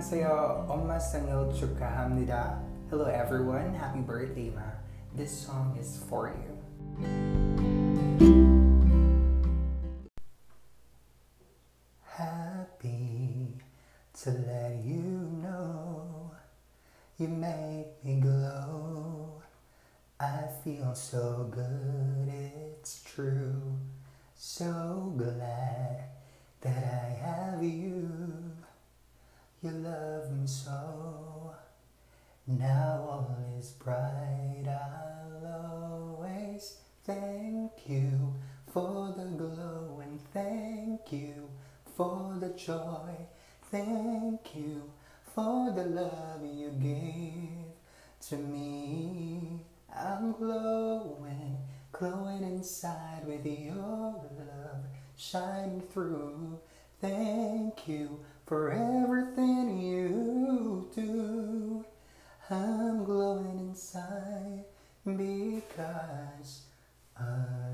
안녕하세요. 엄마 생일 축하합니다. Hello everyone. Happy birthday, ma. This song is for you. Happy to let you know you make me glow. I feel so good, it's true. So glad that I have you. you love me so. Now all is bright. I'll always thank you for the glow and thank you for the joy. Thank you for the love you gave to me. I'm glowing, glowing inside with your love shining through. Thank you for everything you do. I'm glowing inside because you.